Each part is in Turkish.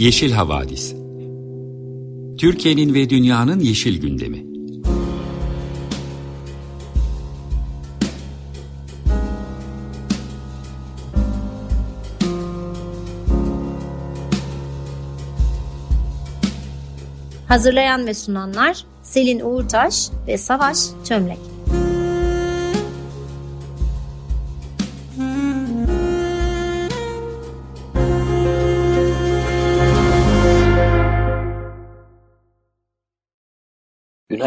Yeşil Havadis Türkiye'nin ve dünyanın yeşil gündemi. Hazırlayan ve sunanlar Selin Uğurtaş ve Savaş Çömlek.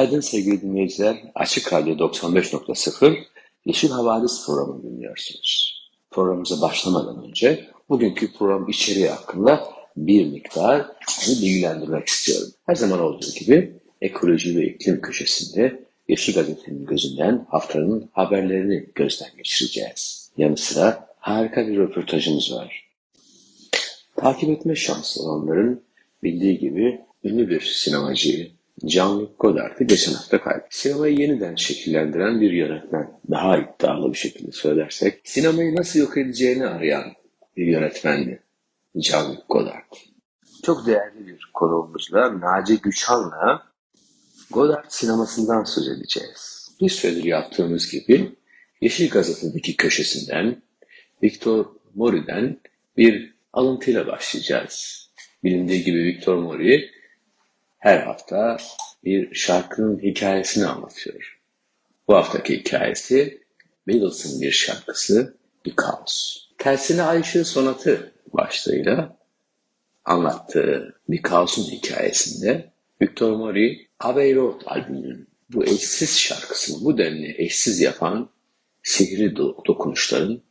Günaydın sevgili dinleyiciler. Açık Radyo 95.0 Yeşil Havadis programı dinliyorsunuz. Programımıza başlamadan önce bugünkü program içeriği hakkında bir miktar sizi bilgilendirmek istiyorum. Her zaman olduğu gibi ekoloji ve iklim köşesinde Yeşil Gazete'nin gözünden haftanın haberlerini gözden geçireceğiz. Yanı sıra harika bir röportajımız var. Takip etme şansı olanların bildiği gibi ünlü bir sinemacıyı, Jean-Luc Godard'ı geçen hafta kaybetti. Sinemayı yeniden şekillendiren bir yönetmen. Daha iddialı bir şekilde söylersek, sinemayı nasıl yok edeceğini arayan bir yönetmendi. Jean-Luc Godard. Çok değerli bir konuğumuzla Naci Güçhan'la Godard sinemasından söz edeceğiz. Bir süredir yaptığımız gibi Yeşil Gazete'deki köşesinden Victor Mori'den bir alıntıyla başlayacağız. Bilindiği gibi Victor Mori her hafta bir şarkının hikayesini anlatıyor. Bu haftaki hikayesi Beatles'ın bir şarkısı Because. Tersine Ayşe Sonatı başlığıyla anlattığı Bikaos'un hikayesinde Victor Mori Abbey Road albümünün bu eşsiz şarkısını bu denli eşsiz yapan sihri dokunuşların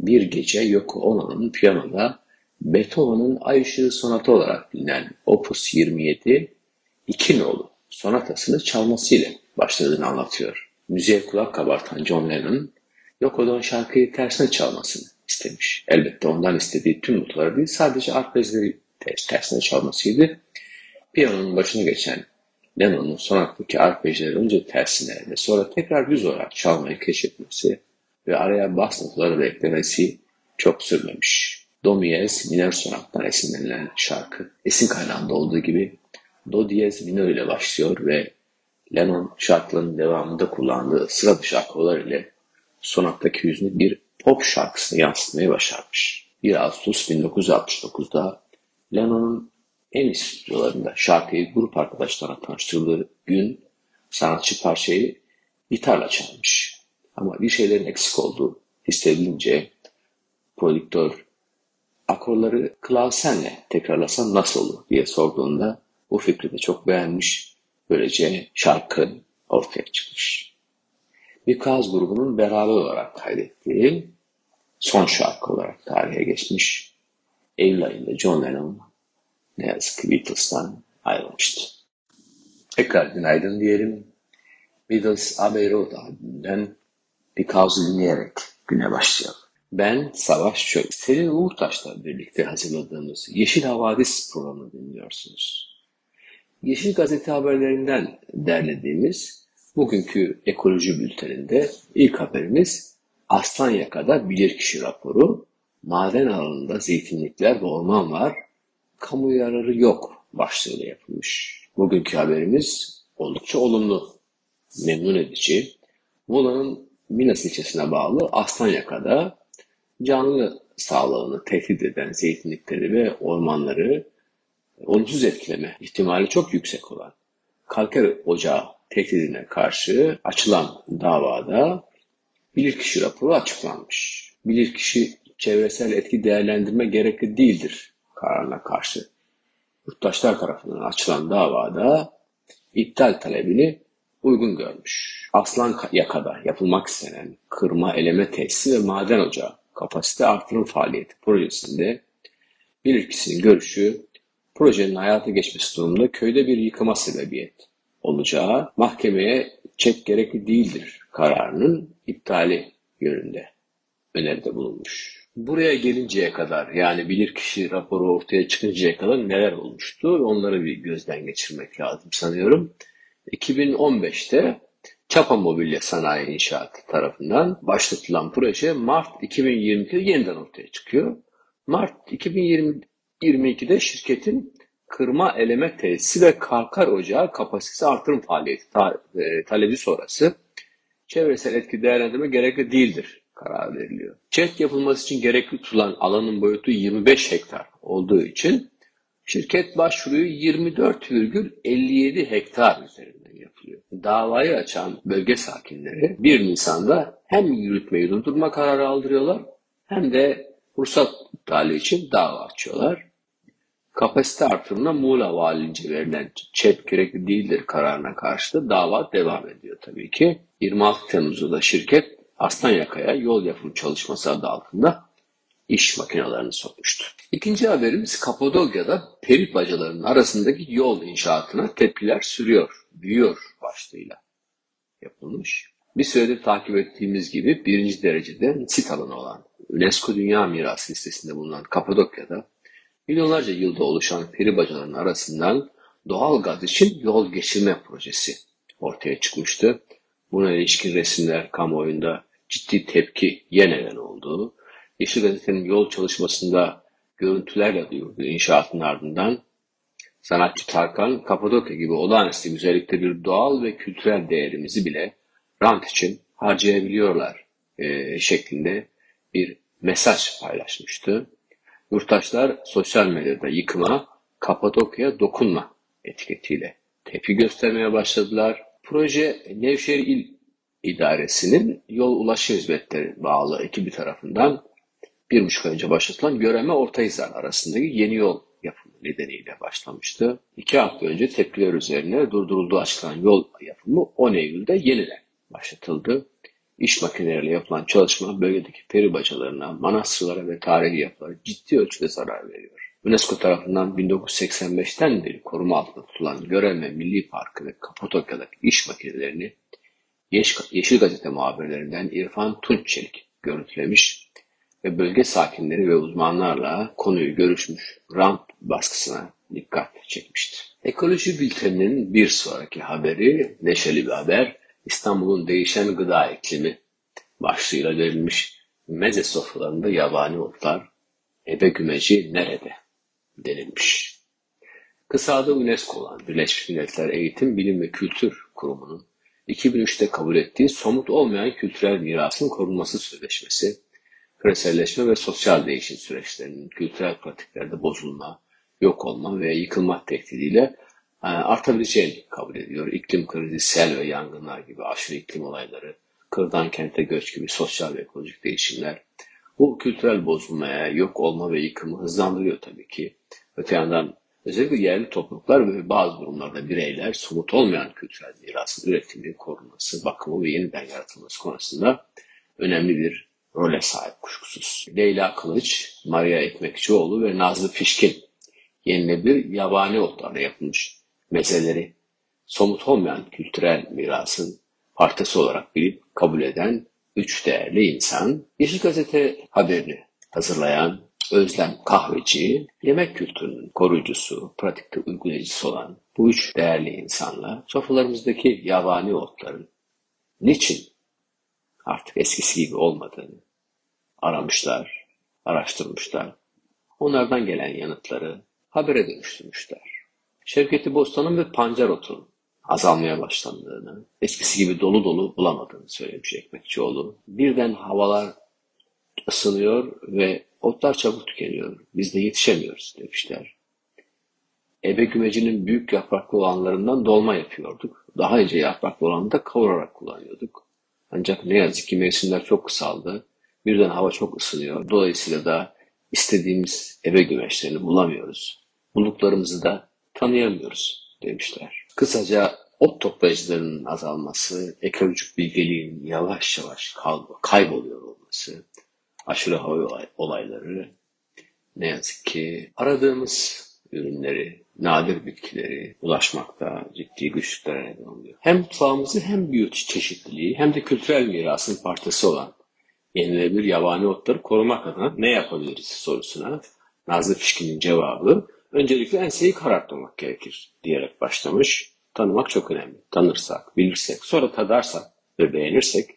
bir gece Yoko Ono'nun piyanoda Beethoven'ın Ay Işığı Sonatı olarak bilinen Opus 27 iki nolu sonatasını çalmasıyla başladığını anlatıyor. Müziğe kulak kabartan John Lennon, Yoko'dan şarkıyı tersine çalmasını istemiş. Elbette ondan istediği tüm notaları değil, sadece arpejleri tersine çalmasıydı. Piyanonun başına geçen Lennon'un sonattaki arpejleri önce tersine ve sonra tekrar düz olarak çalmayı keşfetmesi ve araya bas notaları da eklemesi çok sürmemiş. Do Mies minör sonattan esinlenilen şarkı esin kaynağında olduğu gibi Do diyez minör ile başlıyor ve Lennon şarkının devamında kullandığı sıra dışı akorlar ile sonattaki yüzünü bir pop şarkısına yansıtmayı başarmış. 1 Ağustos 1969'da Lennon'un en stüdyolarında şarkıyı grup arkadaşlarına tanıştırdığı gün sanatçı parçayı gitarla çalmış. Ama bir şeylerin eksik olduğu hissedilince prodüktör akorları klavsenle tekrarlasan nasıl olur diye sorduğunda bu fikri de çok beğenmiş. Böylece şarkı ortaya çıkmış. Bir kaz grubunun beraber olarak kaydettiği son şarkı olarak tarihe geçmiş. Eylül ayında John Lennon ne yazık ki Beatles'tan ayrılmıştı. Tekrar günaydın diyelim. Beatles Abbey Road albümünden bir kavzu dinleyerek güne başlayalım. Ben Savaş Çöl. Selin Uğurtaş'la birlikte hazırladığımız Yeşil Havadis programını dinliyorsunuz. Yeşil Gazete haberlerinden derlediğimiz bugünkü ekoloji bülteninde ilk haberimiz Aslanyaka'da bilirkişi raporu, maden alanında zeytinlikler ve orman var, kamu yararı yok başlığıyla yapılmış. Bugünkü haberimiz oldukça olumlu, memnun edici. Muğla'nın Minas ilçesine bağlı Aslanyaka'da canlı sağlığını tehdit eden zeytinlikleri ve ormanları olumsuz etkileme ihtimali çok yüksek olan kalker ocağı tehdidine karşı açılan davada bilirkişi raporu açıklanmış. Bilirkişi çevresel etki değerlendirme gerekli değildir kararına karşı yurttaşlar tarafından açılan davada iptal talebini uygun görmüş. Aslan yakada yapılmak istenen kırma eleme tesisi ve maden ocağı kapasite artırım faaliyeti projesinde bilirkişinin görüşü projenin hayata geçmesi durumunda köyde bir yıkıma sebebiyet olacağı mahkemeye çek gerekli değildir kararının iptali yönünde öneride bulunmuş. Buraya gelinceye kadar yani bilirkişi raporu ortaya çıkıncaya kadar neler olmuştu onları bir gözden geçirmek lazım sanıyorum. 2015'te Çapa Mobilya Sanayi İnşaatı tarafından başlatılan proje Mart 2022'de yeniden ortaya çıkıyor. Mart 2020 22'de şirketin kırma eleme tesisi ve kalkar ocağı kapasitesi artırım faaliyeti ta, e, talebi sonrası çevresel etki değerlendirme gerekli değildir karar veriliyor. ÇED yapılması için gerekli tutulan alanın boyutu 25 hektar olduğu için şirket başvuruyu 24,57 hektar üzerinden yapılıyor. Davayı açan bölge sakinleri 1 Nisan'da hem yürütmeyi durdurma kararı aldırıyorlar hem de ruhsat iptali için dava açıyorlar. Kapasite artırımına Muğla Valince verilen ÇED gerekli değildir kararına karşı da dava devam ediyor tabii ki. 26 Temmuz'da da şirket Aslanyaka'ya yol yapım çalışması adı altında iş makinelerini sokmuştu. İkinci haberimiz Kapadokya'da peri bacalarının arasındaki yol inşaatına tepkiler sürüyor, büyüyor başlığıyla yapılmış. Bir süredir takip ettiğimiz gibi birinci derecede sit alanı olan UNESCO Dünya Mirası listesinde bulunan Kapadokya'da milyonlarca yılda oluşan peri bacalarının arasından doğal gaz için yol geçirme projesi ortaya çıkmıştı. Buna ilişkin resimler kamuoyunda ciddi tepki neden oldu. Yeşil Gazete'nin yol çalışmasında görüntülerle duyurduğu inşaatın ardından sanatçı Tarkan, Kapadokya gibi olağanüstü güzellikte bir doğal ve kültürel değerimizi bile rant için harcayabiliyorlar e, şeklinde bir mesaj paylaşmıştı. Yurttaşlar sosyal medyada yıkıma, Kapadokya'ya dokunma etiketiyle tepki göstermeye başladılar. Proje Nevşehir İl İdaresi'nin yol ulaşım hizmetleri bağlı ekibi tarafından bir buçuk önce başlatılan Göreme Ortahisar arasındaki yeni yol yapımı nedeniyle başlamıştı. İki hafta önce tepkiler üzerine durdurulduğu açıklanan yol yapımı 10 Eylül'de yeniden başlatıldı. İş makineleriyle yapılan çalışma bölgedeki peri bacalarına, manastırlara ve tarihi yapılara ciddi ölçüde zarar veriyor. UNESCO tarafından 1985'ten beri koruma altında tutulan Göreme Milli Parkı ve Kapadokya'daki iş makinelerini Yeşil Gazete muhabirlerinden İrfan Tunççelik görüntülemiş ve bölge sakinleri ve uzmanlarla konuyu görüşmüş, rant baskısına dikkat çekmişti. Ekoloji bülteninin bir sonraki haberi neşeli bir haber. İstanbul'un değişen gıda iklimi başlığıyla verilmiş meze sofralarında yabani otlar, ebe gümeci nerede denilmiş. Kısa adı UNESCO olan Birleşmiş Milletler Eğitim, Bilim ve Kültür Kurumu'nun 2003'te kabul ettiği somut olmayan kültürel mirasın korunması sözleşmesi, küreselleşme ve sosyal değişim süreçlerinin kültürel pratiklerde bozulma, yok olma ve yıkılma tehdidiyle artabileceğini kabul ediyor. İklim krizi, sel ve yangınlar gibi aşırı iklim olayları, kırdan kente göç gibi sosyal ve ekolojik değişimler bu kültürel bozulmaya, yok olma ve yıkımı hızlandırıyor tabii ki. Öte yandan özellikle yerli topluluklar ve bazı durumlarda bireyler somut olmayan kültürel mirasın üretimi, korunması, bakımı ve yeniden yaratılması konusunda önemli bir role sahip kuşkusuz. Leyla Kılıç, Maria Ekmekçioğlu ve Nazlı Pişkin yenilebilir yabani otlarla yapılmış mezeleri somut olmayan kültürel mirasın parçası olarak bilip kabul eden üç değerli insan Yeşil Gazete haberini hazırlayan Özlem Kahveci, yemek kültürünün koruyucusu, pratikte uygulayıcısı olan bu üç değerli insanla sofralarımızdaki yabani otların niçin artık eskisi gibi olmadığını aramışlar, araştırmışlar. Onlardan gelen yanıtları habere dönüştürmüşler. Şevketi Bostan'ın ve pancar otun azalmaya başlandığını, eskisi gibi dolu dolu bulamadığını söylemiş Ekmekçioğlu. Birden havalar ısınıyor ve otlar çabuk tükeniyor. Biz de yetişemiyoruz demişler. Ebe gümecinin büyük yapraklı olanlarından dolma yapıyorduk. Daha ince yapraklı olanı da kavurarak kullanıyorduk. Ancak ne yazık ki mevsimler çok kısaldı. Birden hava çok ısınıyor. Dolayısıyla da istediğimiz ebe güveçlerini bulamıyoruz. Bulduklarımızı da tanıyamıyoruz demişler. Kısaca ot toplayıcılarının azalması, ekolojik bilgeliğin yavaş yavaş kayboluyor olması, aşırı hava olayları ne yazık ki aradığımız ürünleri, nadir bitkileri ulaşmakta ciddi güçlüklere neden oluyor. Hem mutfağımızı hem biyot çeşitliliği hem de kültürel mirasın parçası olan yenilebilir yabani otları korumak adına ne yapabiliriz sorusuna Nazlı Fişkin'in cevabı öncelikle enseyi karartmamak gerekir diyerek başlamış. Tanımak çok önemli. Tanırsak, bilirsek, sonra tadarsak ve beğenirsek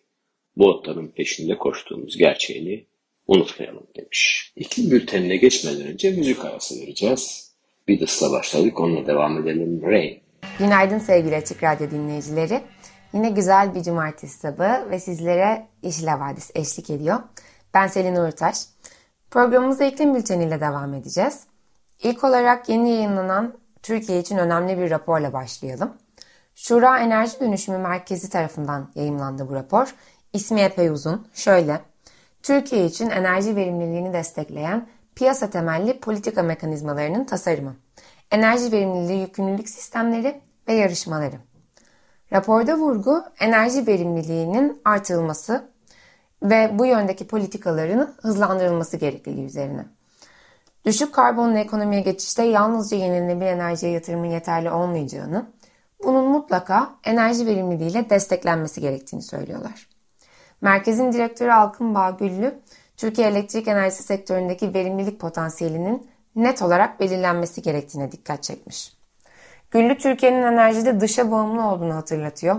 bu otların peşinde koştuğumuz gerçeğini unutmayalım demiş. İklim bültenine geçmeden önce müzik arası vereceğiz. Beatles'la başladık, onunla devam edelim. Rain. Günaydın sevgili Açık Radyo dinleyicileri. Yine güzel bir cumartesi sabahı ve sizlere Yeşil Havadis eşlik ediyor. Ben Selin Uğurtaş. Programımıza iklim bülteniyle devam edeceğiz. İlk olarak yeni yayınlanan Türkiye için önemli bir raporla başlayalım. Şura Enerji Dönüşümü Merkezi tarafından yayımlandı bu rapor. İsmi epey uzun. Şöyle, Türkiye için enerji verimliliğini destekleyen piyasa temelli politika mekanizmalarının tasarımı, enerji verimliliği yükümlülük sistemleri ve yarışmaları. Raporda vurgu enerji verimliliğinin artırılması ve bu yöndeki politikaların hızlandırılması gerekliliği üzerine. Düşük karbonlu ekonomiye geçişte yalnızca yenilenebilir enerjiye yatırımın yeterli olmayacağını, bunun mutlaka enerji verimliliğiyle desteklenmesi gerektiğini söylüyorlar. Merkezin direktörü Alkın Bağgüllü, Türkiye elektrik enerjisi sektöründeki verimlilik potansiyelinin net olarak belirlenmesi gerektiğine dikkat çekmiş. Güllü Türkiye'nin enerjide dışa bağımlı olduğunu hatırlatıyor.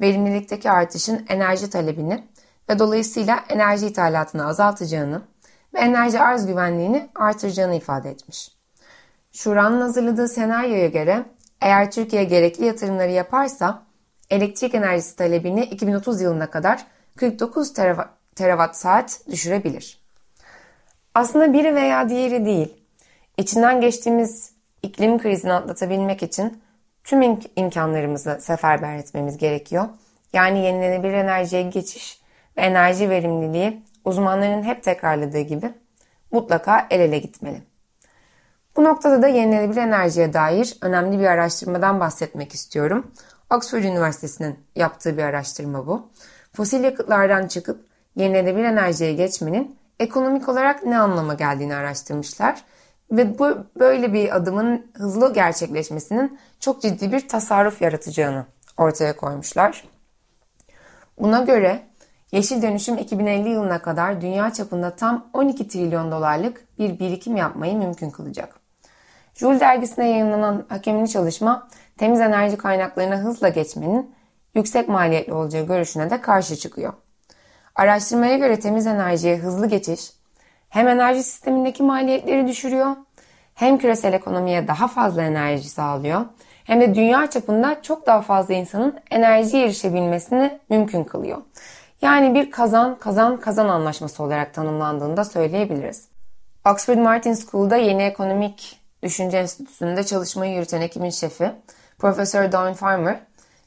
Verimlilikteki artışın enerji talebini ve dolayısıyla enerji ithalatını azaltacağını ve enerji arz güvenliğini artıracağını ifade etmiş. Şura'nın hazırladığı senaryoya göre eğer Türkiye gerekli yatırımları yaparsa elektrik enerjisi talebini 2030 yılına kadar 49 terawatt saat düşürebilir. Aslında biri veya diğeri değil. İçinden geçtiğimiz iklim krizini atlatabilmek için tüm imkanlarımızı seferber etmemiz gerekiyor. Yani yenilenebilir enerjiye geçiş ve enerji verimliliği uzmanların hep tekrarladığı gibi mutlaka el ele gitmeli. Bu noktada da yenilenebilir enerjiye dair önemli bir araştırmadan bahsetmek istiyorum. Oxford Üniversitesi'nin yaptığı bir araştırma bu. Fosil yakıtlardan çıkıp yenilenebilir enerjiye geçmenin ekonomik olarak ne anlama geldiğini araştırmışlar ve bu böyle bir adımın hızlı gerçekleşmesinin çok ciddi bir tasarruf yaratacağını ortaya koymuşlar. Buna göre yeşil dönüşüm 2050 yılına kadar dünya çapında tam 12 trilyon dolarlık bir birikim yapmayı mümkün kılacak. Joule dergisine yayınlanan hakemli çalışma temiz enerji kaynaklarına hızla geçmenin yüksek maliyetli olacağı görüşüne de karşı çıkıyor. Araştırmaya göre temiz enerjiye hızlı geçiş hem enerji sistemindeki maliyetleri düşürüyor, hem küresel ekonomiye daha fazla enerji sağlıyor, hem de dünya çapında çok daha fazla insanın enerjiye erişebilmesini mümkün kılıyor. Yani bir kazan kazan kazan anlaşması olarak tanımlandığını da söyleyebiliriz. Oxford Martin School'da Yeni Ekonomik Düşünce Enstitüsü'nde çalışmayı yürüten ekibin şefi Profesör Dawn Farmer,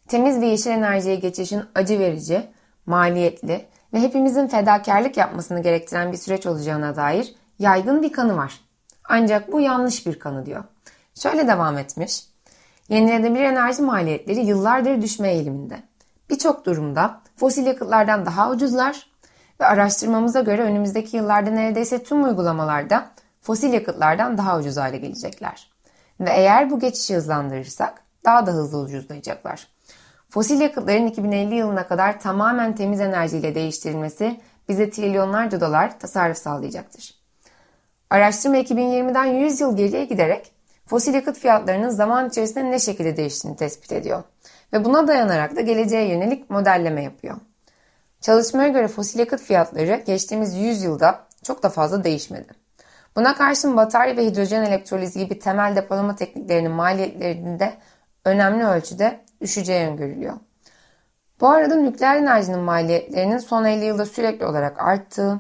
temiz ve yeşil enerjiye geçişin acı verici, maliyetli ve hepimizin fedakarlık yapmasını gerektiren bir süreç olacağına dair yaygın bir kanı var. Ancak bu yanlış bir kanı diyor. Şöyle devam etmiş. Yenilenebilir enerji maliyetleri yıllardır düşme eğiliminde. Birçok durumda fosil yakıtlardan daha ucuzlar ve araştırmamıza göre önümüzdeki yıllarda neredeyse tüm uygulamalarda fosil yakıtlardan daha ucuz hale gelecekler. Ve eğer bu geçişi hızlandırırsak daha da hızlı ucuzlayacaklar. Fosil yakıtların 2050 yılına kadar tamamen temiz enerjiyle değiştirilmesi bize trilyonlarca dolar tasarruf sağlayacaktır. Araştırma 2020'den 100 yıl geriye giderek fosil yakıt fiyatlarının zaman içerisinde ne şekilde değiştiğini tespit ediyor ve buna dayanarak da geleceğe yönelik modelleme yapıyor. Çalışmaya göre fosil yakıt fiyatları geçtiğimiz 100 yılda çok da fazla değişmedi. Buna karşın batarya ve hidrojen elektrolizi gibi temel depolama tekniklerinin maliyetlerinde önemli ölçüde düşeceği öngörülüyor. Bu arada nükleer enerjinin maliyetlerinin son 50 yılda sürekli olarak arttığı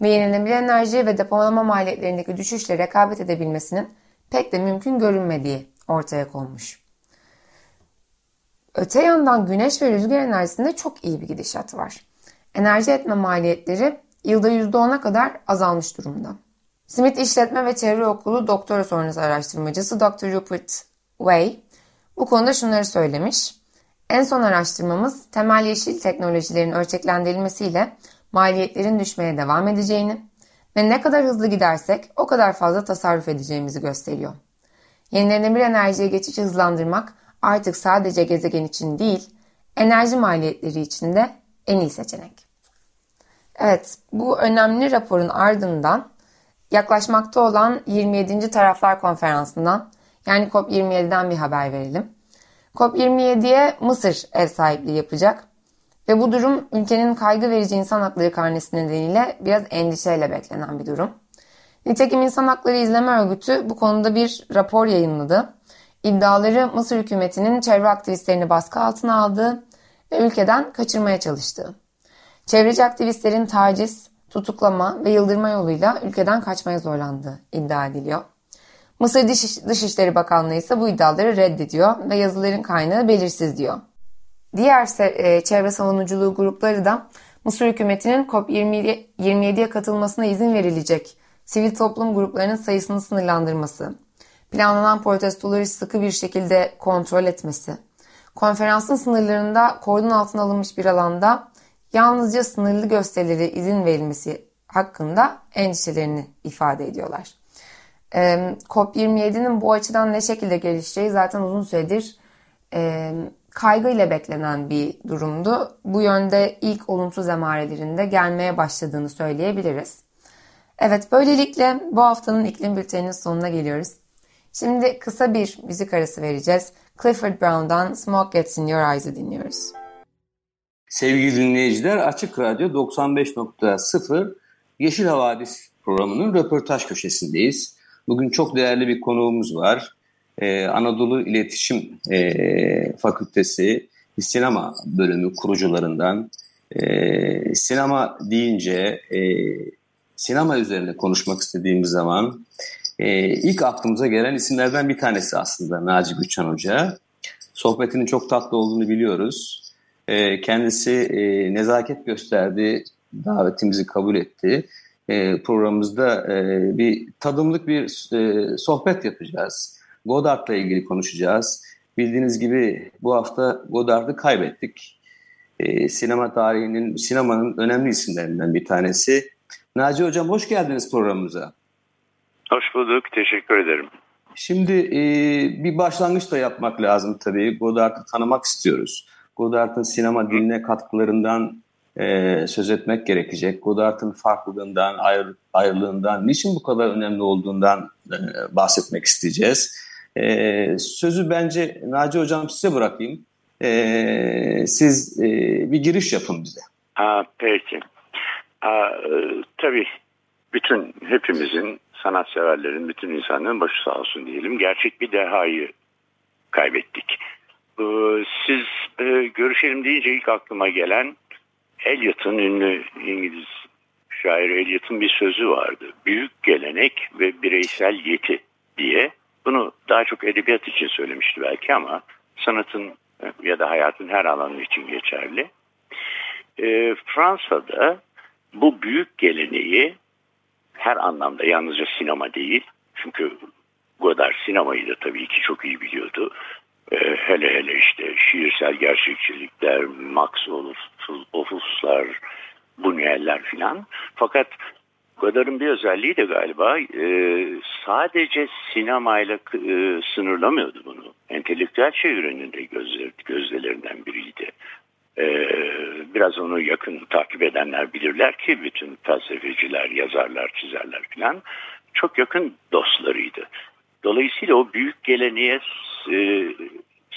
ve yenilenebilir enerji ve depolama maliyetlerindeki düşüşle rekabet edebilmesinin pek de mümkün görünmediği ortaya konmuş. Öte yandan güneş ve rüzgar enerjisinde çok iyi bir gidişat var. Enerji etme maliyetleri yılda %10'a kadar azalmış durumda. Smith İşletme ve Çevre Okulu doktora sonrası araştırmacısı Dr. Rupert Way bu konuda şunları söylemiş. En son araştırmamız temel yeşil teknolojilerin ölçeklendirilmesiyle maliyetlerin düşmeye devam edeceğini ve ne kadar hızlı gidersek o kadar fazla tasarruf edeceğimizi gösteriyor. Yenilenebilir enerjiye geçişi hızlandırmak artık sadece gezegen için değil, enerji maliyetleri için de en iyi seçenek. Evet, bu önemli raporun ardından yaklaşmakta olan 27. Taraflar Konferansı'ndan yani COP27'den bir haber verelim. COP27'ye Mısır ev sahipliği yapacak Ve bu durum ülkenin kaygı verici insan hakları karnesi nedeniyle biraz endişeyle beklenen bir durum. Nitekim İnsan Hakları İzleme Örgütü bu konuda bir rapor yayınladı. İddiaları Mısır hükümetinin çevre aktivistlerini baskı altına aldığı ve ülkeden kaçırmaya çalıştığı. Çevreci aktivistlerin taciz, tutuklama ve yıldırma yoluyla ülkeden kaçmaya zorlandığı iddia ediliyor. Mısır Dış Dışişleri Bakanlığı ise bu iddiaları reddediyor ve yazıların kaynağı belirsiz diyor. Diğer e, çevre savunuculuğu grupları da Mısır hükümetinin COP27'ye katılmasına izin verilecek sivil toplum gruplarının sayısını sınırlandırması, planlanan protestoları sıkı bir şekilde kontrol etmesi, konferansın sınırlarında kordon altına alınmış bir alanda yalnızca sınırlı gösterileri izin verilmesi hakkında endişelerini ifade ediyorlar. Ee, COP27'nin bu açıdan ne şekilde gelişeceği zaten uzun süredir e, kaygıyla beklenen bir durumdu. Bu yönde ilk olumsuz emarelerinde gelmeye başladığını söyleyebiliriz. Evet böylelikle bu haftanın iklim bülteninin sonuna geliyoruz. Şimdi kısa bir müzik arası vereceğiz. Clifford Brown'dan Smoke Gets In Your Eyes'ı dinliyoruz. Sevgili dinleyiciler Açık Radyo 95.0 Yeşil Havadis programının röportaj köşesindeyiz. Bugün çok değerli bir konuğumuz var. Ee, Anadolu İletişim e, Fakültesi sinema bölümü kurucularından. E, sinema deyince e, sinema üzerine konuşmak istediğimiz zaman e, ilk aklımıza gelen isimlerden bir tanesi aslında Naci Güçan Hoca. Sohbetinin çok tatlı olduğunu biliyoruz. E, kendisi e, nezaket gösterdi, davetimizi kabul etti. E, programımızda e, bir tadımlık bir e, sohbet yapacağız. Godard'la ilgili konuşacağız. Bildiğiniz gibi bu hafta Godard'ı kaybettik. E, sinema tarihinin, sinemanın önemli isimlerinden bir tanesi. Naci Hocam hoş geldiniz programımıza. Hoş bulduk, teşekkür ederim. Şimdi e, bir başlangıç da yapmak lazım tabii. Godard'ı tanımak istiyoruz. Godard'ın sinema diline katkılarından e, söz etmek gerekecek. Godard'ın farklılığından, ayrı, ayrılığından, niçin bu kadar önemli olduğundan e, bahsetmek isteyeceğiz. E, sözü bence Naci Hocam size bırakayım. E, siz e, bir giriş yapın bize. Ha, peki. Aa, e, tabii bütün hepimizin sanatseverlerin, bütün insanların başı sağ olsun diyelim. Gerçek bir dehayı kaybettik. Ee, siz e, görüşelim deyince ilk aklıma gelen Eliot'un ünlü İngiliz şair Eliot'un bir sözü vardı. Büyük gelenek ve bireysel yeti diye. Bunu daha çok edebiyat için söylemişti belki ama sanatın ya da hayatın her alanı için geçerli. E, Fransa'da bu büyük geleneği her anlamda yalnızca sinema değil. Çünkü Godard sinemayı da tabii ki çok iyi biliyordu. Ee, hele hele işte şiirsel gerçekçilikler, Max Opus'lar, Buñuel'ler filan. Fakat Godard'ın bir özelliği de galiba e, sadece sinemayla e, sınırlamıyordu bunu. Entelektüel çevrenin de gözler, gözlerinden biriydi. Ee, biraz onu yakın takip edenler bilirler ki bütün felsefeciler, yazarlar, çizerler falan çok yakın dostlarıydı. Dolayısıyla o büyük geleneğe e,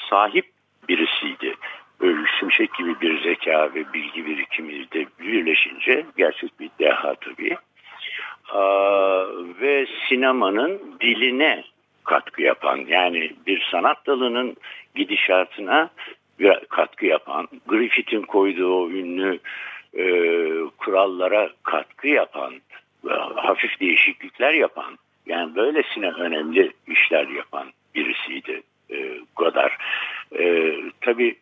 sahip birisiydi. Öyle şimşek gibi bir zeka ve bilgi birikimi de birleşince gerçek bir deha tabii. Aa, ve sinemanın diline katkı yapan yani bir sanat dalının gidişatına katkı yapan, Griffith'in koyduğu o ünlü e, kurallara katkı yapan, e, hafif değişiklikler yapan, yani böylesine önemli işler yapan birisiydi e, Godard. E, tabii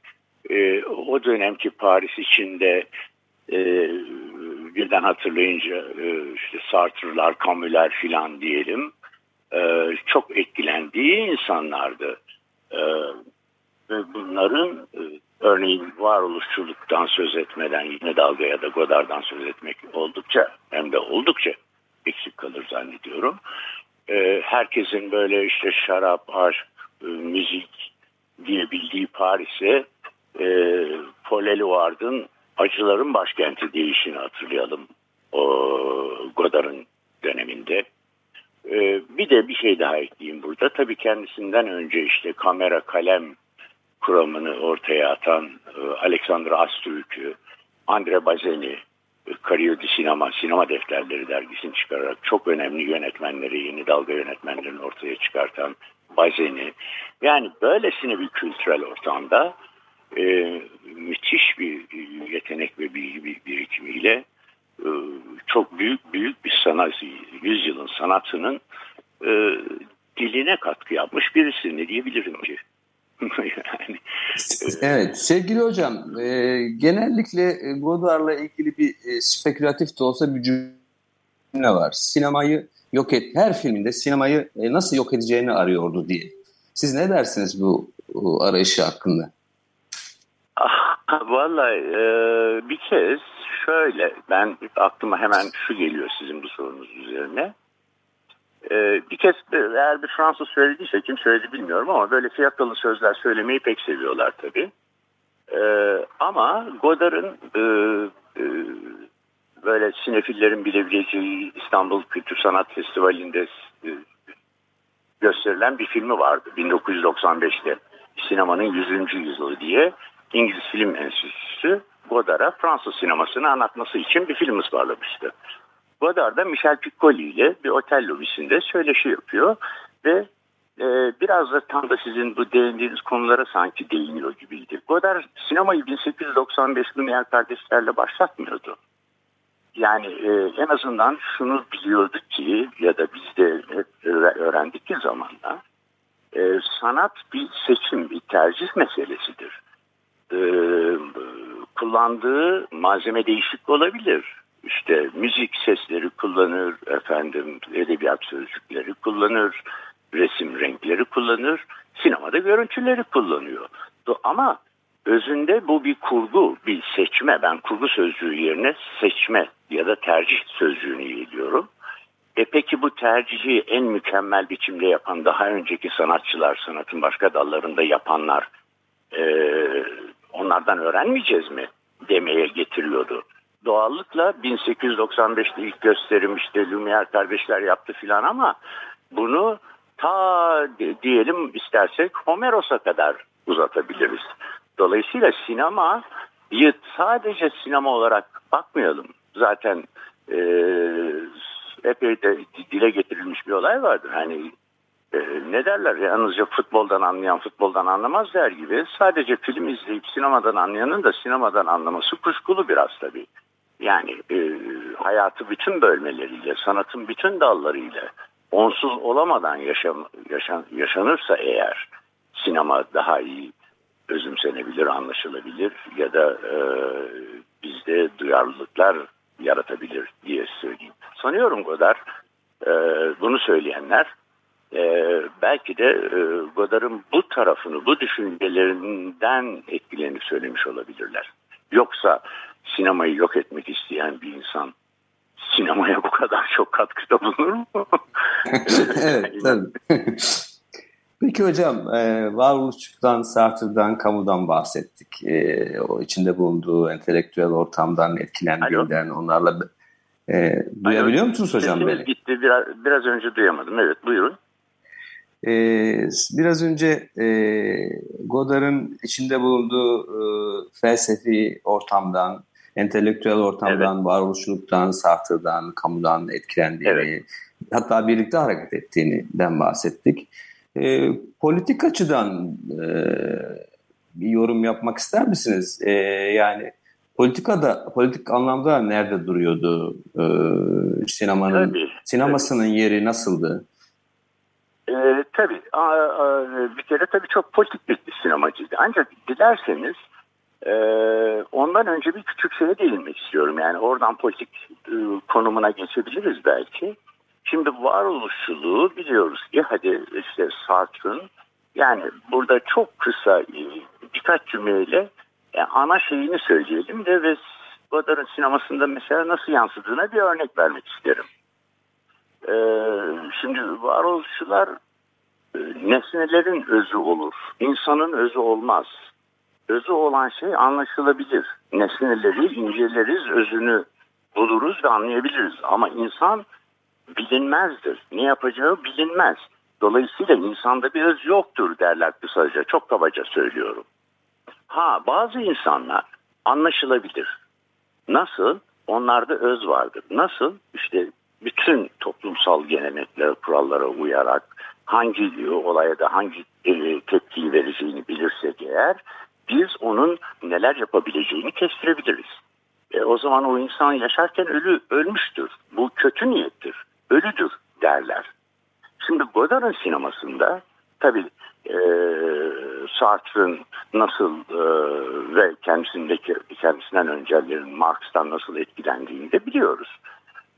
e, o dönemki Paris içinde e, birden hatırlayınca e, işte Sartre'lar, Camus'lar filan diyelim e, çok etkilendiği insanlardı. E, bunların e, örneğin varoluşçuluktan söz etmeden yine dalga ya da Godard'dan söz etmek oldukça hem de oldukça eksik kalır zannediyorum. E, herkesin böyle işte şarap, aşk, e, müzik diyebildiği Paris'e e, Paul Eluard'ın acıların başkenti değişini hatırlayalım o Godard'ın döneminde. Bir de bir şey daha ekleyeyim burada. Tabii kendisinden önce işte kamera, kalem kuramını ortaya atan e, Alexander Astürk'ü, Andre Bazeni, Kariyo di Sinema, Sinema Defterleri dergisini çıkararak çok önemli yönetmenleri, yeni dalga yönetmenlerini ortaya çıkartan Bazeni. Yani böylesine bir kültürel ortamda e, müthiş bir yetenek ve bilgi bir birikimiyle e, çok büyük büyük bir sanat, yüzyılın sanatının e, diline katkı yapmış birisi ne diyebilirim ki? yani, evet sevgili hocam e, genellikle Godard'la ilgili bir e, spekülatif de olsa bir cümle var. Sinemayı yok et her filminde sinemayı e, nasıl yok edeceğini arıyordu diye. Siz ne dersiniz bu, bu arayışı hakkında? Ah, vallahi e, bir kez şöyle ben aklıma hemen şu geliyor sizin bu sorunuz üzerine. Ee, bir kez eğer bir Fransız söylediyse kim söyledi bilmiyorum ama böyle fiyakalı sözler söylemeyi pek seviyorlar tabii. Ee, ama Godard'ın e, e, böyle sinefillerin bilebileceği İstanbul Kültür Sanat Festivali'nde e, gösterilen bir filmi vardı 1995'te. Sinemanın 100. yüzyılı diye İngiliz Film Enstitüsü Godard'a Fransız sinemasını anlatması için bir film ısmarlamıştı. Godard da Michel Piccoli ile bir otel lobisinde söyleşi yapıyor ve e, biraz da tam da sizin bu değindiğiniz konulara sanki değiniyor gibiydi. Godard sinemayı 1895 Lumière kardeşlerle başlatmıyordu. Yani e, en azından şunu biliyorduk ki ya da biz de hep öğrendik ki zamanla e, sanat bir seçim, bir tercih meselesidir. E, kullandığı malzeme değişik olabilir işte müzik sesleri kullanır, efendim edebiyat sözcükleri kullanır, resim renkleri kullanır, sinemada görüntüleri kullanıyor. Ama özünde bu bir kurgu, bir seçme. Ben kurgu sözcüğü yerine seçme ya da tercih sözcüğünü geliyorum. E peki bu tercihi en mükemmel biçimde yapan daha önceki sanatçılar, sanatın başka dallarında yapanlar e, onlardan öğrenmeyeceğiz mi demeye getiriyordu doğallıkla 1895'te ilk gösterim işte Lumière kardeşler yaptı filan ama bunu ta diyelim istersek Homeros'a kadar uzatabiliriz. Dolayısıyla sinema sadece sinema olarak bakmayalım. Zaten e, epey de dile getirilmiş bir olay vardır. Hani e, ne derler yalnızca futboldan anlayan futboldan anlamaz der gibi sadece film izleyip sinemadan anlayanın da sinemadan anlaması kuşkulu biraz tabii. Yani e, hayatı bütün bölmeleriyle, sanatın bütün dallarıyla onsuz olamadan yaşam, yaşan, yaşanırsa eğer sinema daha iyi özümsenebilir, anlaşılabilir ya da e, bizde duyarlılıklar yaratabilir diye söyleyeyim. Sanıyorum Godard e, bunu söyleyenler e, belki de e, Godard'ın bu tarafını, bu düşüncelerinden etkilerini söylemiş olabilirler. Yoksa sinemayı yok etmek isteyen bir insan sinemaya bu kadar çok katkıda bulunur mu? evet tabii. Peki hocam, e, varoluşçuktan, Sartre'dan, kamudan bahsettik. E, o içinde bulunduğu entelektüel ortamdan etkilendiğinden, onlarla e, duyabiliyor musunuz hocam beni? gitti, biraz, biraz önce duyamadım. Evet, buyurun. E, biraz önce e, Godard'ın içinde bulunduğu e, felsefi ortamdan, entelektüel ortamdan, evet. varoluşçuluktan, Sartre'dan, kamudan etkilendiğini, evet. hatta birlikte hareket ettiğinden bahsettik. E, politik açıdan e, bir yorum yapmak ister misiniz? E, yani politikada, politik anlamda nerede duruyordu e, sinemanın, tabii, sinemasının tabii. yeri nasıldı? E, tabii. A, a, bir kere tabii çok politik bir sinemacıydı. Ancak dilerseniz e, ondan önce bir küçük şeye değinmek istiyorum. Yani oradan politik e, konumuna geçebiliriz belki. Şimdi varoluşçuluğu biliyoruz ki hadi işte Sartre'ın yani burada çok kısa e, birkaç cümleyle yani ana şeyini söyleyelim de ve Godard'ın sinemasında mesela nasıl yansıdığına bir örnek vermek isterim. Ee, şimdi varoluşçular e, nesnelerin özü olur. İnsanın özü olmaz. Özü olan şey anlaşılabilir. Nesneleri inceleriz, özünü buluruz ve anlayabiliriz. Ama insan bilinmezdir. Ne yapacağı bilinmez. Dolayısıyla insanda bir öz yoktur derler kısaca. Çok kabaca söylüyorum. Ha bazı insanlar anlaşılabilir. Nasıl? Onlarda öz vardır. Nasıl? İşte bütün toplumsal geleneklere, kurallara uyarak hangi olaya da hangi e, tepkiyi vereceğini bilirsek eğer biz onun neler yapabileceğini kestirebiliriz. E, o zaman o insan yaşarken ölü ölmüştür. Bu kötü niyettir. Ölüdür derler. Şimdi Godard'ın sinemasında tabii e, Sartre'ın nasıl e, ve kendisindeki kendisinden öncelerinin Marx'tan nasıl etkilendiğini de biliyoruz.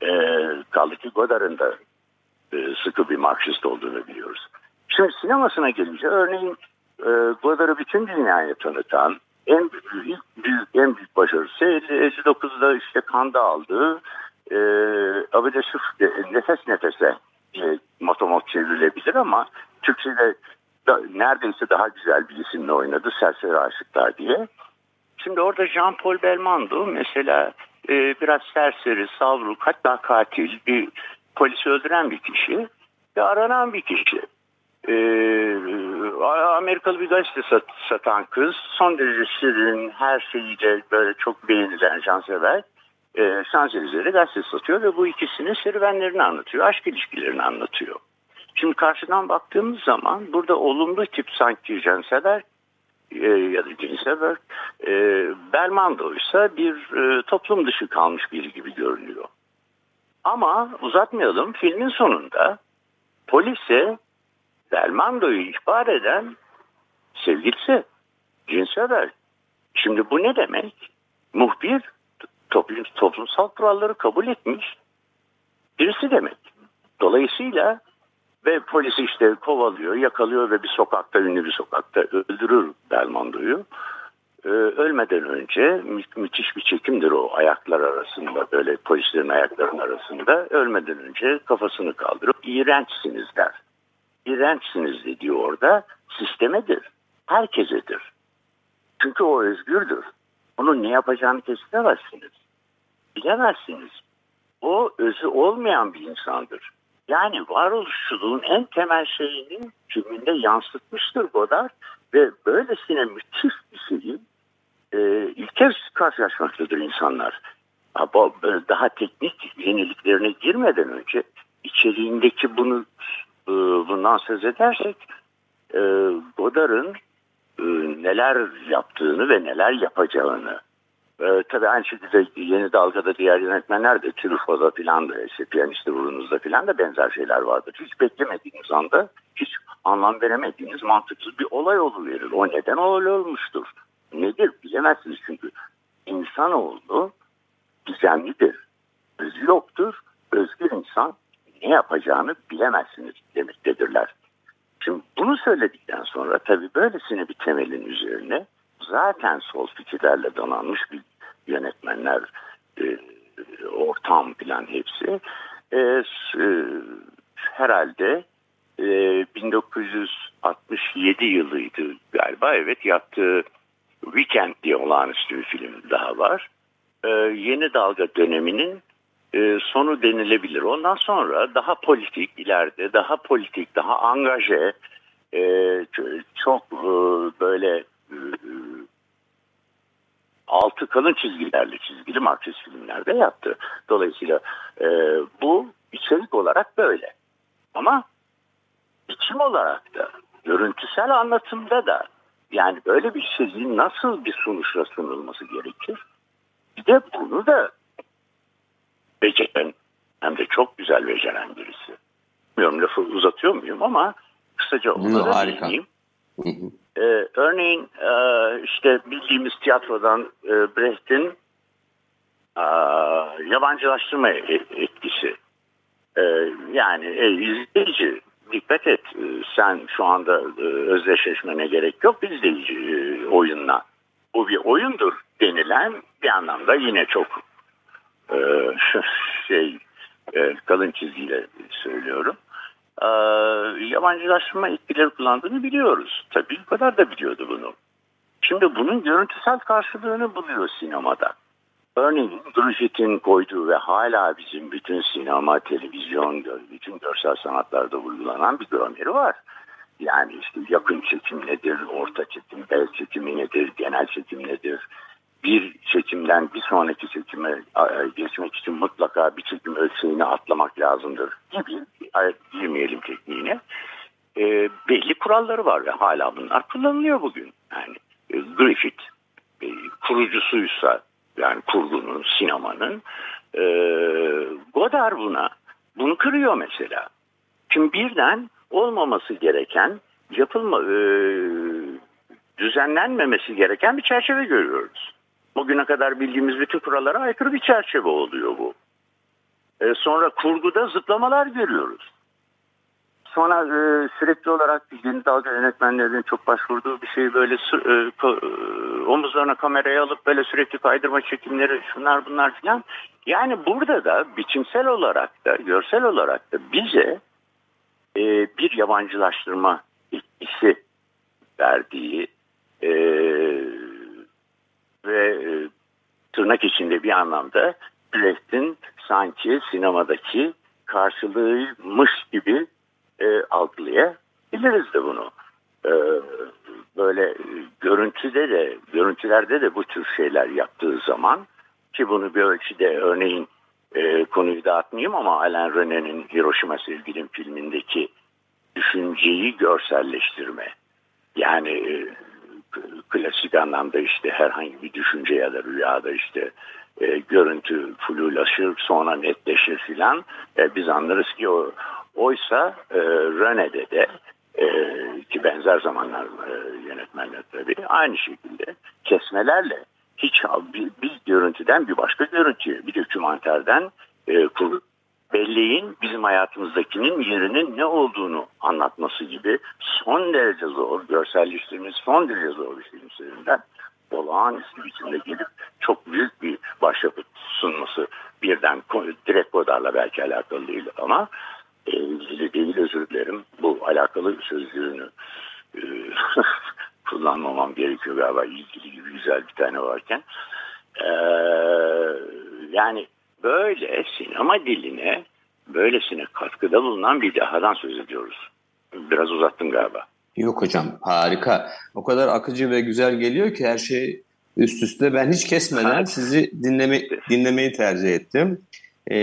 E, kaldı ki Godard'ın da e, sıkı bir Marksist olduğunu biliyoruz. Şimdi sinemasına gelince örneğin e, Godard'ı bütün dünyaya tanıtan en büyük, büyük en büyük başarısı 59'da işte Kanda aldığı e, Abide e, nefes nefese e, motomot çevrilebilir ama Türkçe'de da, neredeyse daha güzel bir isimle oynadı Serseri Aşıklar diye. Şimdi orada Jean-Paul Belmondo mesela e, biraz serseri, savruk hatta katil bir polisi öldüren bir kişi ve aranan bir kişi. E, Amerikalı bir gazete sat, satan kız son derece şirin her şeyiyle böyle çok beğenilen cansever e, Şanzelize'de gazete satıyor ve bu ikisinin serüvenlerini anlatıyor, aşk ilişkilerini anlatıyor. Şimdi karşıdan baktığımız zaman burada olumlu tip sanki Cansever e, ya da Cinsever e, Belmondo ise bir e, toplum dışı kalmış biri gibi görünüyor. Ama uzatmayalım filmin sonunda polise Belmondo'yu ihbar eden sevgilisi Cinsever. Şimdi bu ne demek? Muhbir toplum, toplumsal kuralları kabul etmiş birisi demek. Dolayısıyla ve polis işte kovalıyor, yakalıyor ve bir sokakta, ünlü bir sokakta öldürür Belmondo'yu. Ee, ölmeden önce mü müthiş bir çekimdir o ayaklar arasında, böyle polislerin ayaklarının arasında. Ölmeden önce kafasını kaldırıp iğrençsiniz der. İğrençsiniz dediği orada sistemedir, herkesedir. Çünkü o özgürdür. Onun ne yapacağını kestiremezsiniz. Bilemezsiniz. O özü olmayan bir insandır. Yani varoluşçuluğun en temel şeyini filminde yansıtmıştır Godard ve böylesine müthiş bir şeyi e, ilk kez karşılaşmaktadır insanlar. Daha teknik yeniliklerine girmeden önce içeriğindeki bunu bundan söz edersek e, Godard'ın e, neler yaptığını ve neler yapacağını ee, tabii aynı şekilde yeni dalgada diğer yönetmenler de Truffaut'da filan da işte piyaniste vurunuzda filan da benzer şeyler vardır. Hiç beklemediğiniz anda hiç anlam veremediğiniz mantıksız bir olay verir. O neden öyle olmuştur? Nedir bilemezsiniz çünkü insanoğlu gizemlidir. Özü yoktur. Özgür insan ne yapacağını bilemezsiniz demektedirler. Şimdi bunu söyledikten sonra tabii böylesine bir temelin üzerine zaten sol fikirlerle donanmış bir yönetmenler e, ortam plan hepsi e, e, herhalde e, 1967 yılıydı galiba evet yaptığı Weekend diye olağanüstü bir film daha var. E, yeni dalga döneminin e, sonu denilebilir. Ondan sonra daha politik ileride daha politik daha angaje e, çok e, böyle altı kalın çizgilerle çizgili Marksist filmlerde yaptı. Dolayısıyla bu içerik olarak böyle. Ama biçim olarak da görüntüsel anlatımda da yani böyle bir şeyin nasıl bir sonuçla sunulması gerekir? Bir de bunu da beceren hem de çok güzel beceren birisi. Bilmiyorum lafı uzatıyor muyum ama kısaca onu da harika. Ee, örneğin e, işte bildiğimiz tiyatrodan e, Brecht'in e, yabancılaştırma e, etkisi. E, yani e, izleyici dikkat et e, sen şu anda e, özdeşleşmene gerek yok izleyici e, oyunla. Bu bir oyundur denilen bir anlamda yine çok e, şey e, kalın çizgiyle söylüyorum e, yabancılaştırma etkileri kullandığını biliyoruz. Tabii bu kadar da biliyordu bunu. Şimdi bunun görüntüsel karşılığını buluyor sinemada. Örneğin Griffith'in koyduğu ve hala bizim bütün sinema, televizyon, bütün görsel sanatlarda uygulanan bir grameri var. Yani işte yakın çekim nedir, orta çekim, bel çekimi nedir, genel çekim nedir? Bir çekimden bir sonraki çekime geçmek için mutlaka bir çekim ölçeğini atlamak lazımdır gibi girmeyelim tekniğine. E, belli kuralları var ve hala bunlar kullanılıyor bugün. Yani e, Griffith e, kurucusuysa yani kurgunun, sinemanın e, Godard buna bunu kırıyor mesela. Şimdi birden olmaması gereken yapılma e, düzenlenmemesi gereken bir çerçeve görüyoruz. Bugüne kadar bildiğimiz bütün kurallara aykırı bir çerçeve oluyor bu. E, sonra kurguda zıplamalar görüyoruz. Sonra e, sürekli olarak yeni dalga yönetmenlerinin çok başvurduğu bir şey böyle e, e, omuzlarına kamerayı alıp böyle sürekli kaydırma çekimleri şunlar bunlar filan. Yani burada da biçimsel olarak da görsel olarak da bize e, bir yabancılaştırma etkisi verdiği ve e, tırnak içinde bir anlamda Brecht'in sanki sinemadaki karşılığıymış gibi e, algılayabiliriz de bunu. E, böyle görüntüde de görüntülerde de bu tür şeyler yaptığı zaman ki bunu bir ölçüde örneğin e, konuyu dağıtmayayım ama Alain René'nin Hiroşima Sevgilim filmindeki düşünceyi görselleştirme. Yani e, klasik anlamda işte herhangi bir düşünce ya da rüyada işte e, görüntü flulaşır sonra netleşir filan. E, biz anlarız ki o oysa e, Rene'de de e, ki benzer zamanlar e, yönetmenler tabii aynı şekilde kesmelerle hiç bir, bir görüntüden bir başka görüntüye bir dokümanterden e, kur, belleğin bizim hayatımızdakinin yerinin ne olduğunu anlatması gibi son derece zor, görselleştirmesi son derece zor bir film üzerinden olağanüstü biçimde gelip çok büyük bir başyapıt sunması birden direkt Godard'la belki alakalı değil ama e, değil özür dilerim. Bu alakalı sözlüğünü e, kullanmamam gerekiyor galiba ilgili gibi güzel bir tane varken. E, yani böyle sinema diline böylesine katkıda bulunan bir dahadan söz ediyoruz. Biraz uzattım galiba. Yok hocam harika. O kadar akıcı ve güzel geliyor ki her şey üst üste. Ben hiç kesmeden sizi dinleme, dinlemeyi tercih ettim. E,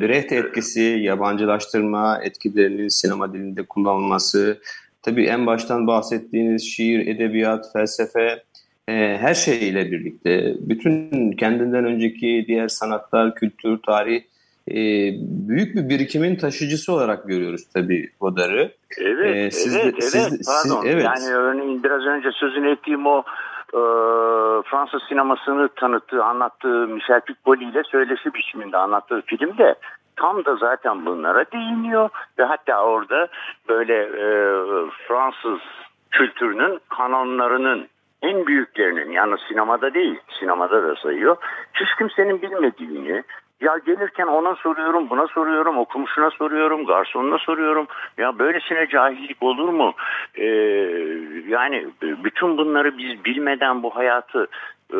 Brecht etkisi, yabancılaştırma etkilerinin sinema dilinde kullanılması, tabii en baştan bahsettiğiniz şiir, edebiyat, felsefe, her şeyle birlikte bütün kendinden önceki diğer sanatlar, kültür, tarih e, büyük bir birikimin taşıcısı olarak görüyoruz tabii Godard'ı. Evet, ee, siz evet, de, siz, evet, pardon. Siz, evet. Yani örneğin biraz önce sözünü ettiğim o e, Fransız sinemasını tanıttığı, anlattığı Michel Piccoli ile söyleşi biçiminde anlattığı filmde tam da zaten bunlara değiniyor ve hatta orada böyle e, Fransız kültürünün kanonlarının en büyüklerinin yalnız sinemada değil sinemada da sayıyor. Hiç kimsenin bilmediğini ya gelirken ona soruyorum, buna soruyorum, okumuşuna soruyorum, garsonuna soruyorum. Ya böylesine cahillik olur mu? Ee, yani bütün bunları biz bilmeden bu hayatı e,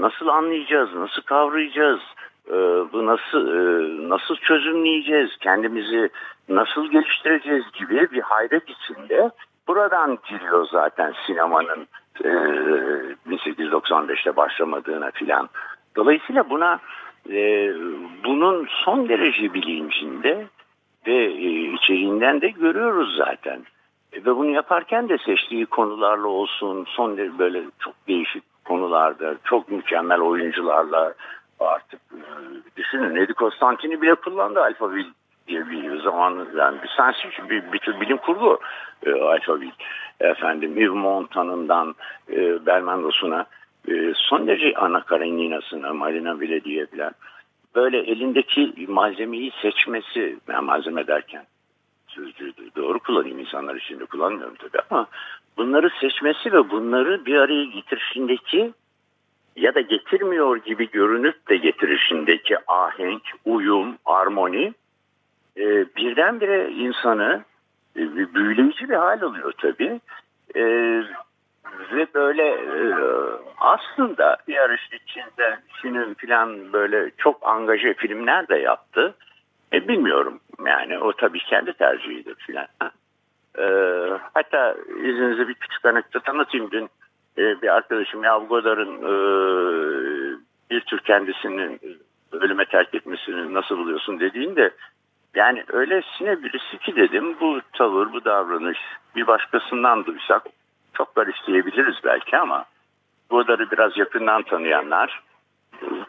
nasıl anlayacağız, nasıl kavrayacağız? E, bu nasıl e, nasıl çözümleyeceğiz? Kendimizi nasıl geliştireceğiz gibi bir hayret içinde buradan giriyor zaten sinemanın e, 1895'te başlamadığına filan. Dolayısıyla buna e, bunun son derece bilincinde ve e, içeriğinden de görüyoruz zaten. E, ve bunu yaparken de seçtiği konularla olsun son derece böyle çok değişik konularda çok mükemmel oyuncularla artık e, düşünün Eddie Constantine'i bile kullandı Alphaville diye bir zaman yani bir science bir, bir tür bilim kurgu e, Alphaville efendim Yves Montan'ından e, Belmondos'una e, son derece Ana Karenina'sına, Marina bile diyebilen böyle elindeki malzemeyi seçmesi, ben malzeme derken sözcüğü doğru kullanayım insanlar için de kullanmıyorum tabii ama bunları seçmesi ve bunları bir araya getirişindeki ya da getirmiyor gibi görünüp de getirişindeki ahenk, uyum, armoni e, birdenbire insanı e, büyüleyici bir hal alıyor tabii. E, ve böyle e, aslında yarış içinde film filan böyle çok angaje filmler de yaptı. E, bilmiyorum yani o tabii kendi tercihidir filan. E, hatta izninizle bir küçük anekdot anlatayım dün. E, bir arkadaşım ya Godard'ın e, bir tür kendisinin ölüme terk etmesini nasıl buluyorsun dediğinde yani öylesine birisi ki dedim bu tavır bu davranış bir başkasından duysak çok garipseyebiliriz belki ama Godard'ı biraz yakından tanıyanlar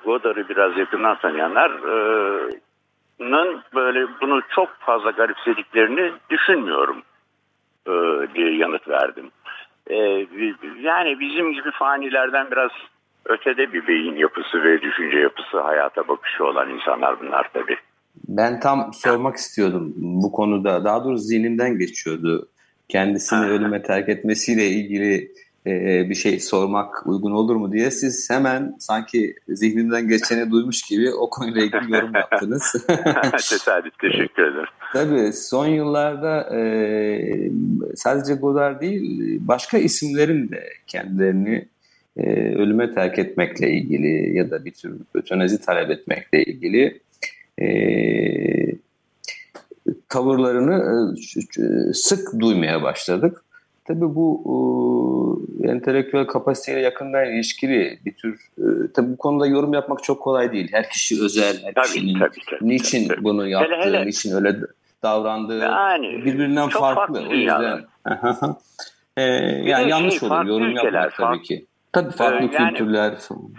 Godard'ı biraz yakından tanıyanların böyle bunu çok fazla garipsediklerini düşünmüyorum diye yanıt verdim. Yani bizim gibi fanilerden biraz ötede bir beyin yapısı ve düşünce yapısı, hayata bakışı olan insanlar bunlar tabii. Ben tam sormak istiyordum bu konuda. Daha doğrusu zihnimden geçiyordu. Kendisini ölüme terk etmesiyle ilgili e, bir şey sormak uygun olur mu diye siz hemen sanki zihnimden geçeni duymuş gibi o konuyla ilgili yorum yaptınız. Tesadüf, teşekkür ederim. Tabii son yıllarda e, sadece Godard değil başka isimlerin de kendilerini e, ölüme terk etmekle ilgili ya da bir tür ötenazi talep etmekle ilgili e, tavırlarını e, sık duymaya başladık. Tabii bu e, entelektüel kapasiteyle yakından ilişkili bir tür e, tabii bu konuda yorum yapmak çok kolay değil. Her kişi özel, her tabii, kişinin tabii, tabii, niçin tabii. bunu yaptığı, hele, hele. niçin öyle davrandığı yani, birbirinden farklı. farklı o yüzden e, yani yanlış şey, olur yorum ülkeler, yapmak tabii ki. Tabii farklı Ee, yani kültürler.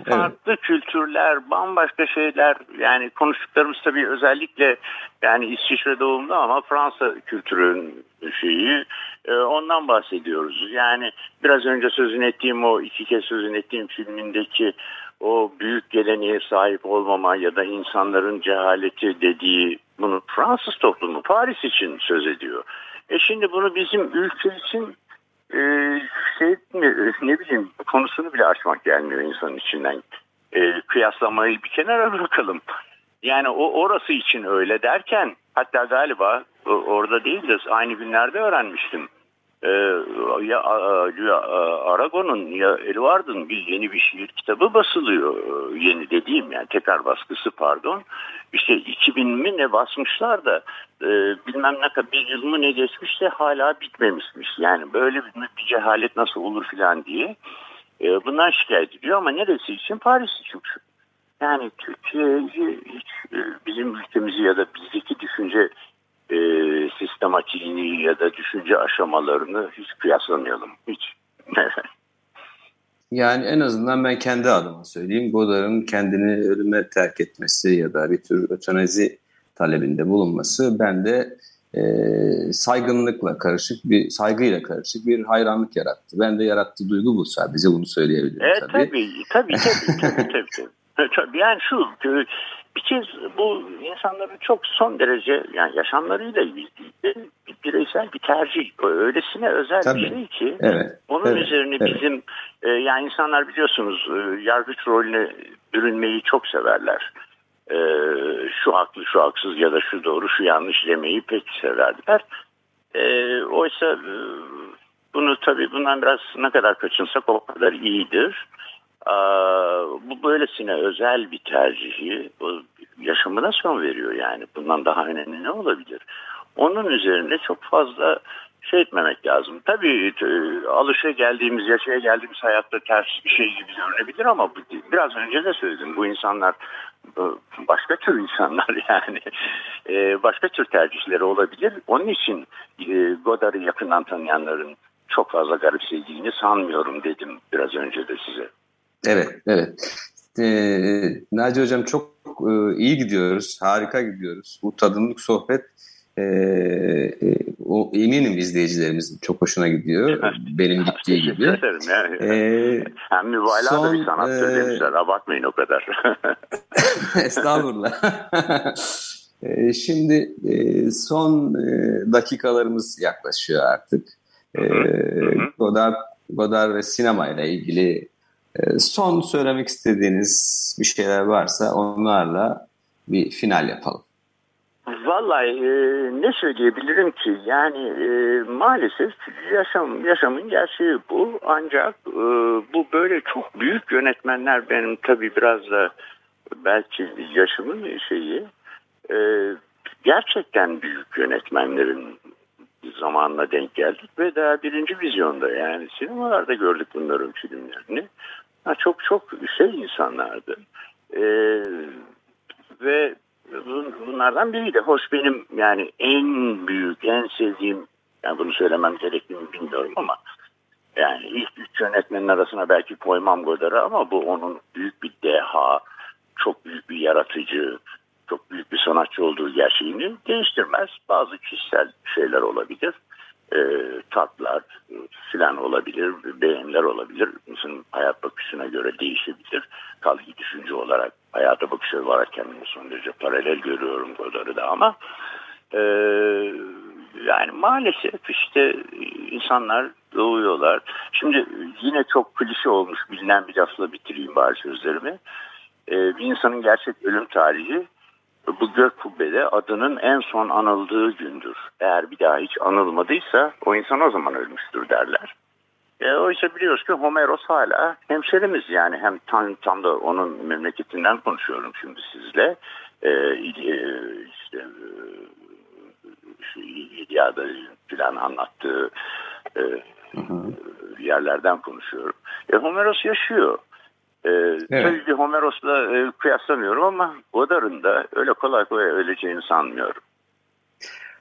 Farklı evet. kültürler, bambaşka şeyler. Yani konuştuklarımız tabii özellikle yani İsviçre doğumlu ama Fransa kültürün şeyi. E, ondan bahsediyoruz. Yani biraz önce sözünü ettiğim o iki kez sözünü ettiğim filmindeki o büyük geleneğe sahip olmama ya da insanların cehaleti dediği bunu Fransız toplumu Paris için söz ediyor. E şimdi bunu bizim ülke için e, şey ne bileyim konusunu bile açmak gelmiyor insanın içinden. E, kıyaslamayı bir kenara bırakalım. Yani o orası için öyle derken hatta galiba orada değil de aynı günlerde öğrenmiştim. Ee, ya, Aragon'un ya Eduard'ın bir yeni bir şiir kitabı basılıyor. Yeni dediğim yani tekrar baskısı pardon. İşte 2000 mi ne basmışlar da e, bilmem ne kadar bir yıl mı ne geçmiş de hala bitmemişmiş. Yani böyle bir, bir cehalet nasıl olur filan diye. E, bundan şikayet ediyor ama neresi için? Paris için. Yani Türkiye'yi hiç e, bizim ülkemizi ya da bizdeki düşünce e, sistematiğini ya da düşünce aşamalarını hiç kıyaslamayalım. Hiç. yani en azından ben kendi adıma söyleyeyim. Godard'ın kendini ölüme terk etmesi ya da bir tür ötenazi talebinde bulunması bende e, saygınlıkla karışık bir saygıyla karışık bir hayranlık yarattı. Ben de yarattığı duygu bu sadece bunu söyleyebilirim e, tabii. Tabii tabii tabii tabii. tabii, tabii. Yani şu bir kez bu insanların çok son derece yani yaşamlarıyla ilgili bir bireysel bir tercih. Öylesine özel Tabii. bir şey ki Evet. onun evet, üzerine evet. bizim e, yani insanlar biliyorsunuz e, yargıç rolüne bürünmeyi çok severler. E, şu haklı şu haksız ya da şu doğru şu yanlış demeyi pek severler. E, oysa e, bunu tabii bundan biraz ne kadar kaçınsak o kadar iyidir. Bu böylesine özel bir tercihi yaşamına son veriyor yani. Bundan daha önemli ne olabilir? Onun üzerinde çok fazla şey etmemek lazım. Tabii e, alışa geldiğimiz, yaşaya geldiğimiz hayatta ters bir şey gibi görünebilir ama biraz önce de söyledim. Bu insanlar e, başka tür insanlar yani. E, başka tür tercihleri olabilir. Onun için Godard'ı yakından tanıyanların çok fazla garipsediğini sanmıyorum dedim biraz önce de size. Evet, evet. Ee, Naci Hocam çok e, iyi gidiyoruz, harika gidiyoruz. Bu tadımlık sohbet e, e, o eminim izleyicilerimizin çok hoşuna gidiyor. Benim gittiği gibi. Ederim yani. Ee, Hem mübalağa da bir sanattır e, demişler. Abartmayın o kadar. Estağfurullah. Ee, Şimdi e, son e, dakikalarımız yaklaşıyor artık. Ee, Godard, Godard ve sinema ile ilgili e, son söylemek istediğiniz bir şeyler varsa onlarla bir final yapalım. Vallahi e, ne söyleyebilirim ki yani e, maalesef yaşam yaşamın gerçeği bu ancak e, bu böyle çok büyük yönetmenler benim tabii biraz da belki yaşımın şeyi e, gerçekten büyük yönetmenlerin zamanla denk geldik ve daha birinci vizyonda yani sinemalarda gördük bunların filmlerini. Çok çok şey insanlardı. E, ve bunlardan biriydi. Hoş benim yani en büyük, en sevdiğim, yani bunu söylemem gerektiğini bilmiyorum ama yani ilk üç yönetmenin arasına belki koymam Godard'ı ama bu onun büyük bir deha, çok büyük bir yaratıcı, çok büyük bir sanatçı olduğu gerçeğini değiştirmez. Bazı kişisel şeyler olabilir. E, tatlar filan olabilir, beğeniler olabilir. İnsanın hayat bakışına göre değişebilir. Kalki düşünce olarak, hayata bakış olarak kendimi son derece paralel görüyorum Godard'ı da ama e, yani maalesef işte insanlar doğuyorlar. Şimdi yine çok klişe olmuş bilinen bir lafla bitireyim bari sözlerimi. E, bir insanın gerçek ölüm tarihi bu gök kubbede adının en son anıldığı gündür. Eğer bir daha hiç anılmadıysa o insan o zaman ölmüştür derler. E, oysa biliyoruz ki Homeros hala hemşerimiz yani hem tam, tam da onun memleketinden konuşuyorum şimdi sizle. E, e işte e, İlyada filan anlattığı e, yerlerden konuşuyorum. E, Homeros yaşıyor. Ee, evet. Tabii bir Homeros'la e, kıyaslamıyorum ama Godard'ın da öyle kolay kolay öleceğini sanmıyorum.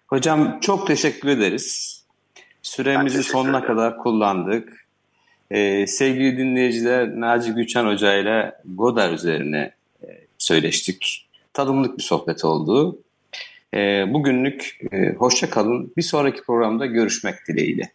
Hocam çok teşekkür ederiz. Süremizi teşekkür sonuna ederim. kadar kullandık. Ee, sevgili dinleyiciler Naci Güçen Hoca ile Godard üzerine e, söyleştik. Tadımlık bir sohbet oldu. E, bugünlük e, hoşça kalın. Bir sonraki programda görüşmek dileğiyle.